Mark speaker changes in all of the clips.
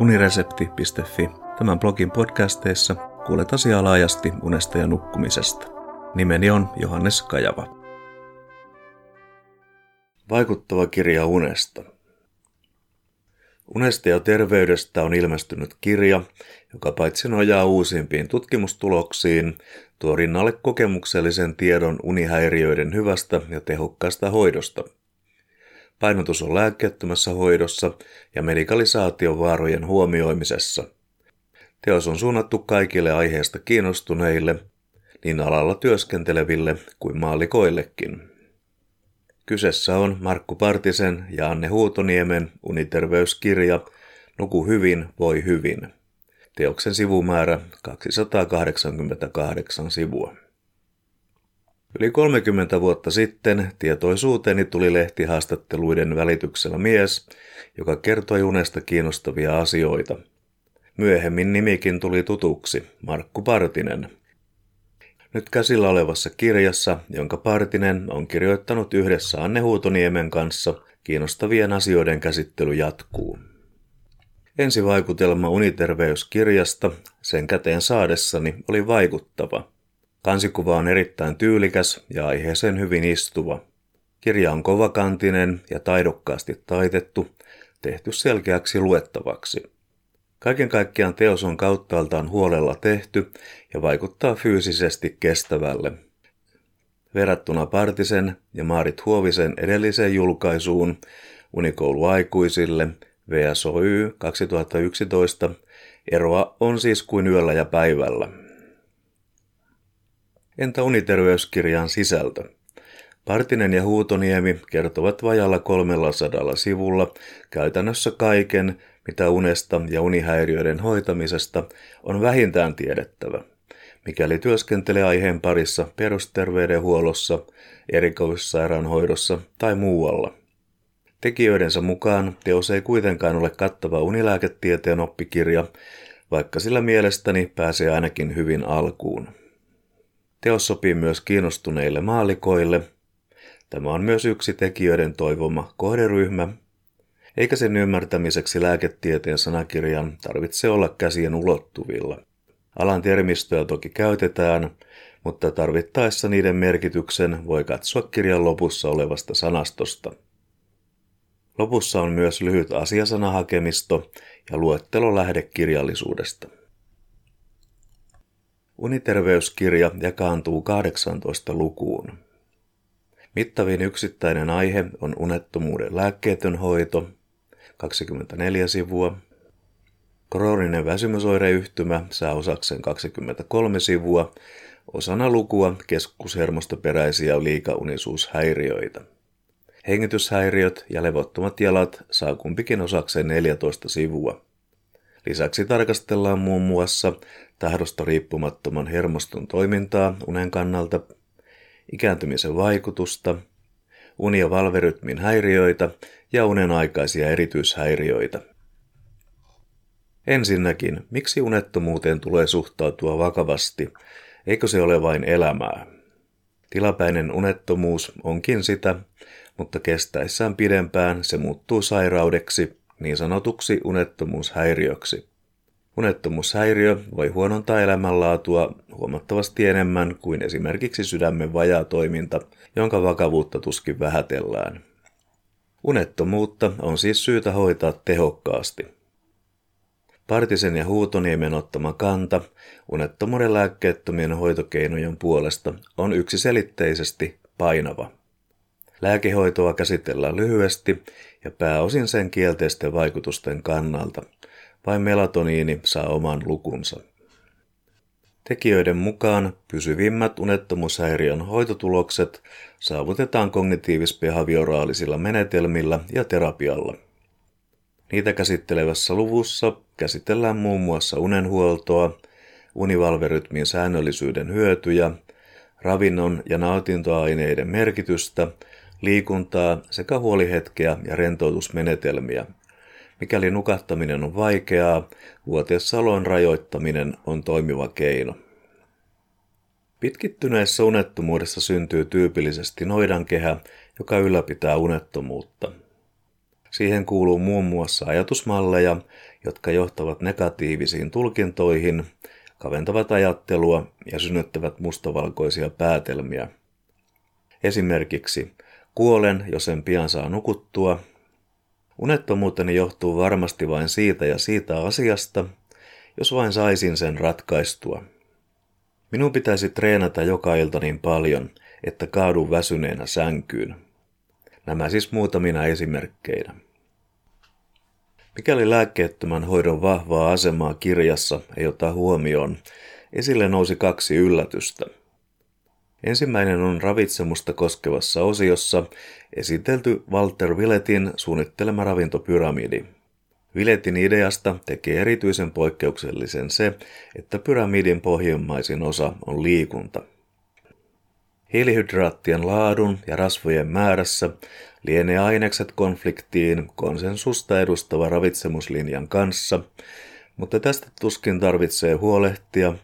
Speaker 1: uniresepti.fi. Tämän blogin podcasteissa kuulet asiaa laajasti unesta ja nukkumisesta. Nimeni on Johannes Kajava. Vaikuttava kirja unesta. Unesta ja terveydestä on ilmestynyt kirja, joka paitsi nojaa uusimpiin tutkimustuloksiin, tuo rinnalle kokemuksellisen tiedon unihäiriöiden hyvästä ja tehokkaasta hoidosta – Painotus on lääkkeettömässä hoidossa ja medikalisaation vaarojen huomioimisessa. Teos on suunnattu kaikille aiheesta kiinnostuneille, niin alalla työskenteleville kuin maalikoillekin. Kyseessä on Markku Partisen ja Anne Huutoniemen uniterveyskirja Nuku hyvin, voi hyvin. Teoksen sivumäärä 288 sivua. Yli 30 vuotta sitten tietoisuuteeni tuli lehtihaastatteluiden välityksellä mies, joka kertoi unesta kiinnostavia asioita. Myöhemmin nimikin tuli tutuksi, Markku Partinen. Nyt käsillä olevassa kirjassa, jonka Partinen on kirjoittanut yhdessä Anne Huutoniemen kanssa, kiinnostavien asioiden käsittely jatkuu. Ensivaikutelma uniterveyskirjasta sen käteen saadessani oli vaikuttava – Kansikuva on erittäin tyylikäs ja aiheeseen hyvin istuva. Kirja on kovakantinen ja taidokkaasti taitettu, tehty selkeäksi luettavaksi. Kaiken kaikkiaan teos on kauttaaltaan huolella tehty ja vaikuttaa fyysisesti kestävälle. Verrattuna Partisen ja Maarit Huovisen edelliseen julkaisuun Unikoulu aikuisille VSOY 2011 eroa on siis kuin yöllä ja päivällä. Entä uniterveyskirjan sisältö? Partinen ja Huutoniemi kertovat vajalla 300 sivulla käytännössä kaiken, mitä unesta ja unihäiriöiden hoitamisesta on vähintään tiedettävä, mikäli työskentelee aiheen parissa perusterveydenhuollossa, erikoissairaanhoidossa tai muualla. Tekijöidensä mukaan teos ei kuitenkaan ole kattava unilääketieteen oppikirja, vaikka sillä mielestäni pääsee ainakin hyvin alkuun. Teos sopii myös kiinnostuneille maalikoille. Tämä on myös yksi tekijöiden toivoma kohderyhmä, eikä sen ymmärtämiseksi lääketieteen sanakirjan tarvitse olla käsien ulottuvilla. Alan termistöä toki käytetään, mutta tarvittaessa niiden merkityksen voi katsoa kirjan lopussa olevasta sanastosta. Lopussa on myös lyhyt asiasanahakemisto ja luettelo lähdekirjallisuudesta. Uniterveyskirja jakaantuu 18 lukuun. Mittavin yksittäinen aihe on unettomuuden lääkkeetön hoito, 24 sivua. Krooninen väsymysoireyhtymä saa osakseen 23 sivua, osana lukua keskushermostoperäisiä liikaunisuushäiriöitä. Hengityshäiriöt ja levottomat jalat saa kumpikin osakseen 14 sivua. Lisäksi tarkastellaan muun muassa tahdosta riippumattoman hermoston toimintaa unen kannalta, ikääntymisen vaikutusta, uni- ja valverytmin häiriöitä ja unen aikaisia erityishäiriöitä. Ensinnäkin, miksi unettomuuteen tulee suhtautua vakavasti, eikö se ole vain elämää? Tilapäinen unettomuus onkin sitä, mutta kestäessään pidempään se muuttuu sairaudeksi, niin sanotuksi unettomuushäiriöksi. Unettomuushäiriö voi huonontaa elämänlaatua huomattavasti enemmän kuin esimerkiksi sydämen vajaa toiminta, jonka vakavuutta tuskin vähätellään. Unettomuutta on siis syytä hoitaa tehokkaasti. Partisen ja Huutoniemen ottama kanta unettomuuden lääkkeettömien hoitokeinojen puolesta on yksiselitteisesti painava. Lääkehoitoa käsitellään lyhyesti ja pääosin sen kielteisten vaikutusten kannalta – vain melatoniini saa oman lukunsa. Tekijöiden mukaan pysyvimmät unettomuushäiriön hoitotulokset saavutetaan kognitiivis-behavioraalisilla menetelmillä ja terapialla. Niitä käsittelevässä luvussa käsitellään muun muassa unenhuoltoa, univalverytmin säännöllisyyden hyötyjä, ravinnon ja nautintoaineiden merkitystä, liikuntaa sekä huolihetkeä ja rentoutusmenetelmiä – Mikäli nukahtaminen on vaikeaa, vuotesalon rajoittaminen on toimiva keino. Pitkittyneessä unettomuudessa syntyy tyypillisesti noidankehä, joka ylläpitää unettomuutta. Siihen kuuluu muun muassa ajatusmalleja, jotka johtavat negatiivisiin tulkintoihin, kaventavat ajattelua ja synnyttävät mustavalkoisia päätelmiä. Esimerkiksi kuolen, jos en pian saa nukuttua. Unettomuuteni johtuu varmasti vain siitä ja siitä asiasta, jos vain saisin sen ratkaistua. Minun pitäisi treenata joka ilta niin paljon, että kaadun väsyneenä sänkyyn. Nämä siis muutamina esimerkkeinä. Mikäli lääkkeettömän hoidon vahvaa asemaa kirjassa ei ota huomioon, esille nousi kaksi yllätystä. Ensimmäinen on ravitsemusta koskevassa osiossa esitelty Walter Villetin suunnittelema ravintopyramidi. Villetin ideasta tekee erityisen poikkeuksellisen se, että pyramidin pohjimmaisin osa on liikunta. Hiilihydraattien laadun ja rasvojen määrässä lienee ainekset konfliktiin konsensusta edustava ravitsemuslinjan kanssa, mutta tästä tuskin tarvitsee huolehtia,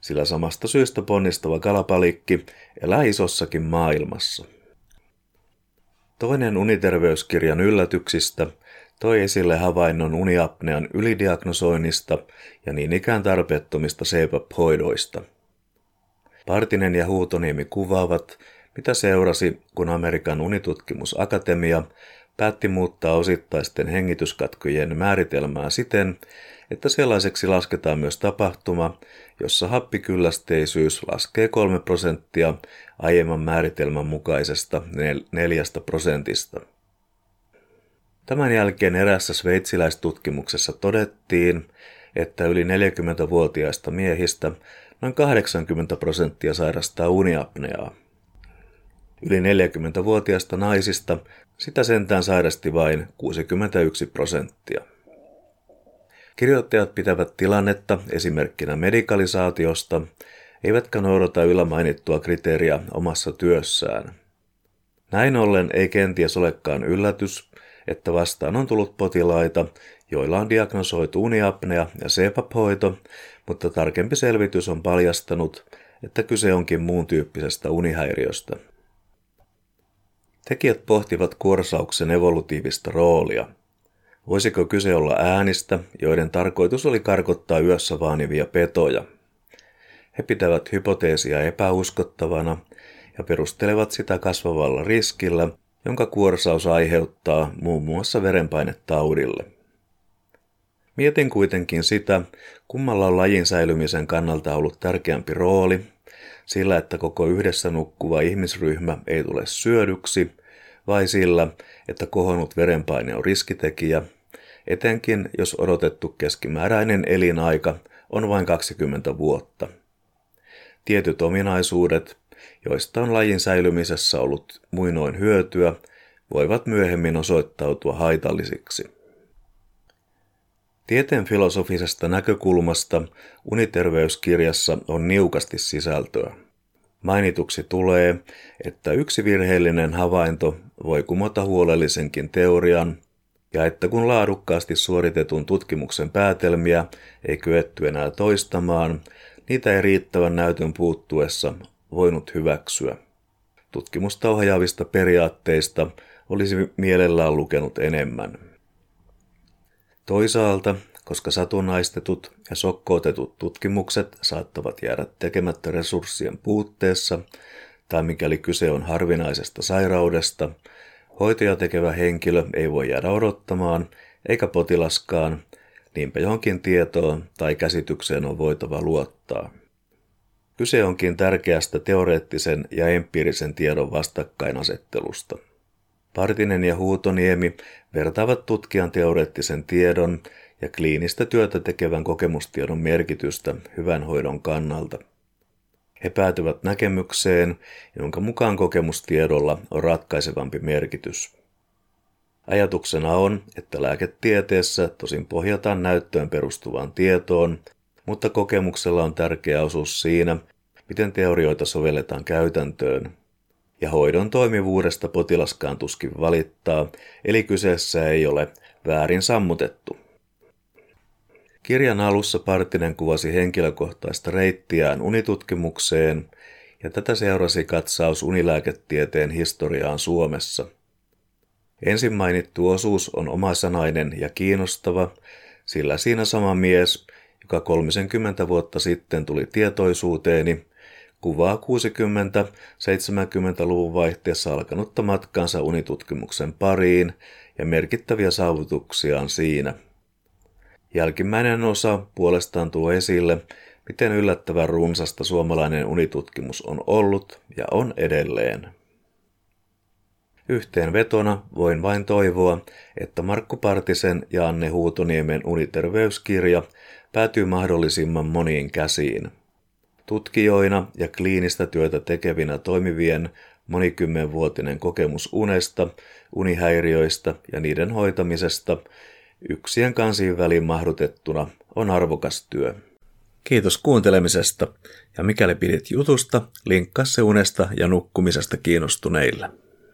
Speaker 1: sillä samasta syystä ponnistava kalapalikki elää isossakin maailmassa. Toinen uniterveyskirjan yllätyksistä toi esille havainnon uniapnean ylidiagnosoinnista ja niin ikään tarpeettomista CPAP-hoidoista. Partinen ja Huutoniemi kuvaavat, mitä seurasi, kun Amerikan unitutkimusakatemia päätti muuttaa osittaisten hengityskatkojen määritelmää siten, että sellaiseksi lasketaan myös tapahtuma, jossa happikyllästeisyys laskee 3 prosenttia aiemman määritelmän mukaisesta 4 prosentista. Tämän jälkeen erässä sveitsiläistutkimuksessa todettiin, että yli 40-vuotiaista miehistä noin 80 prosenttia sairastaa uniapneaa. Yli 40-vuotiaista naisista sitä sentään sairasti vain 61 prosenttia. Kirjoittajat pitävät tilannetta esimerkkinä medikalisaatiosta, eivätkä noudata yllä mainittua kriteeriä omassa työssään. Näin ollen ei kenties olekaan yllätys, että vastaan on tullut potilaita, joilla on diagnosoitu uniapnea ja CPAP-hoito, mutta tarkempi selvitys on paljastanut, että kyse onkin muun tyyppisestä unihäiriöstä. Tekijät pohtivat kuorsauksen evolutiivista roolia. Voisiko kyse olla äänistä, joiden tarkoitus oli karkottaa yössä vaanivia petoja? He pitävät hypoteesia epäuskottavana ja perustelevat sitä kasvavalla riskillä, jonka kuorsaus aiheuttaa muun muassa verenpainetaudille. Mietin kuitenkin sitä, kummalla on lajin säilymisen kannalta ollut tärkeämpi rooli, sillä että koko yhdessä nukkuva ihmisryhmä ei tule syödyksi, vai sillä, että kohonnut verenpaine on riskitekijä, etenkin jos odotettu keskimääräinen elinaika on vain 20 vuotta. Tietyt ominaisuudet, joista on lajin säilymisessä ollut muinoin hyötyä, voivat myöhemmin osoittautua haitallisiksi. Tieteen filosofisesta näkökulmasta uniterveyskirjassa on niukasti sisältöä. Mainituksi tulee, että yksi virheellinen havainto voi kumota huolellisenkin teorian, ja että kun laadukkaasti suoritetun tutkimuksen päätelmiä ei kyetty enää toistamaan, niitä ei riittävän näytön puuttuessa voinut hyväksyä. Tutkimusta ohjaavista periaatteista olisi mielellään lukenut enemmän. Toisaalta, koska satunnaistetut ja sokkootetut tutkimukset saattavat jäädä tekemättä resurssien puutteessa, tai mikäli kyse on harvinaisesta sairaudesta, hoitoja tekevä henkilö ei voi jäädä odottamaan, eikä potilaskaan, niinpä johonkin tietoon tai käsitykseen on voitava luottaa. Kyse onkin tärkeästä teoreettisen ja empiirisen tiedon vastakkainasettelusta. Partinen ja Huutoniemi vertaavat tutkijan teoreettisen tiedon ja kliinistä työtä tekevän kokemustiedon merkitystä hyvän hoidon kannalta. He päätyvät näkemykseen, jonka mukaan kokemustiedolla on ratkaisevampi merkitys. Ajatuksena on, että lääketieteessä tosin pohjataan näyttöön perustuvaan tietoon, mutta kokemuksella on tärkeä osuus siinä, miten teorioita sovelletaan käytäntöön. Ja hoidon toimivuudesta potilaskaan tuskin valittaa, eli kyseessä ei ole väärin sammutettu. Kirjan alussa Partinen kuvasi henkilökohtaista reittiään unitutkimukseen, ja tätä seurasi katsaus unilääketieteen historiaan Suomessa. Ensin mainittu osuus on omasanainen ja kiinnostava, sillä siinä sama mies, joka 30 vuotta sitten tuli tietoisuuteeni, kuvaa 60-70-luvun vaihteessa alkanutta matkaansa unitutkimuksen pariin ja merkittäviä saavutuksiaan siinä. Jälkimmäinen osa puolestaan tuo esille, miten yllättävän runsasta suomalainen unitutkimus on ollut ja on edelleen. Yhteenvetona voin vain toivoa, että Markku Partisen ja Anne Huutoniemen uniterveyskirja päätyy mahdollisimman moniin käsiin. Tutkijoina ja kliinistä työtä tekevinä toimivien monikymmenvuotinen kokemus unesta, unihäiriöistä ja niiden hoitamisesta yksien kansiin väliin mahdutettuna on arvokas työ. Kiitos kuuntelemisesta ja mikäli pidit jutusta, linkkaa se unesta ja nukkumisesta kiinnostuneille.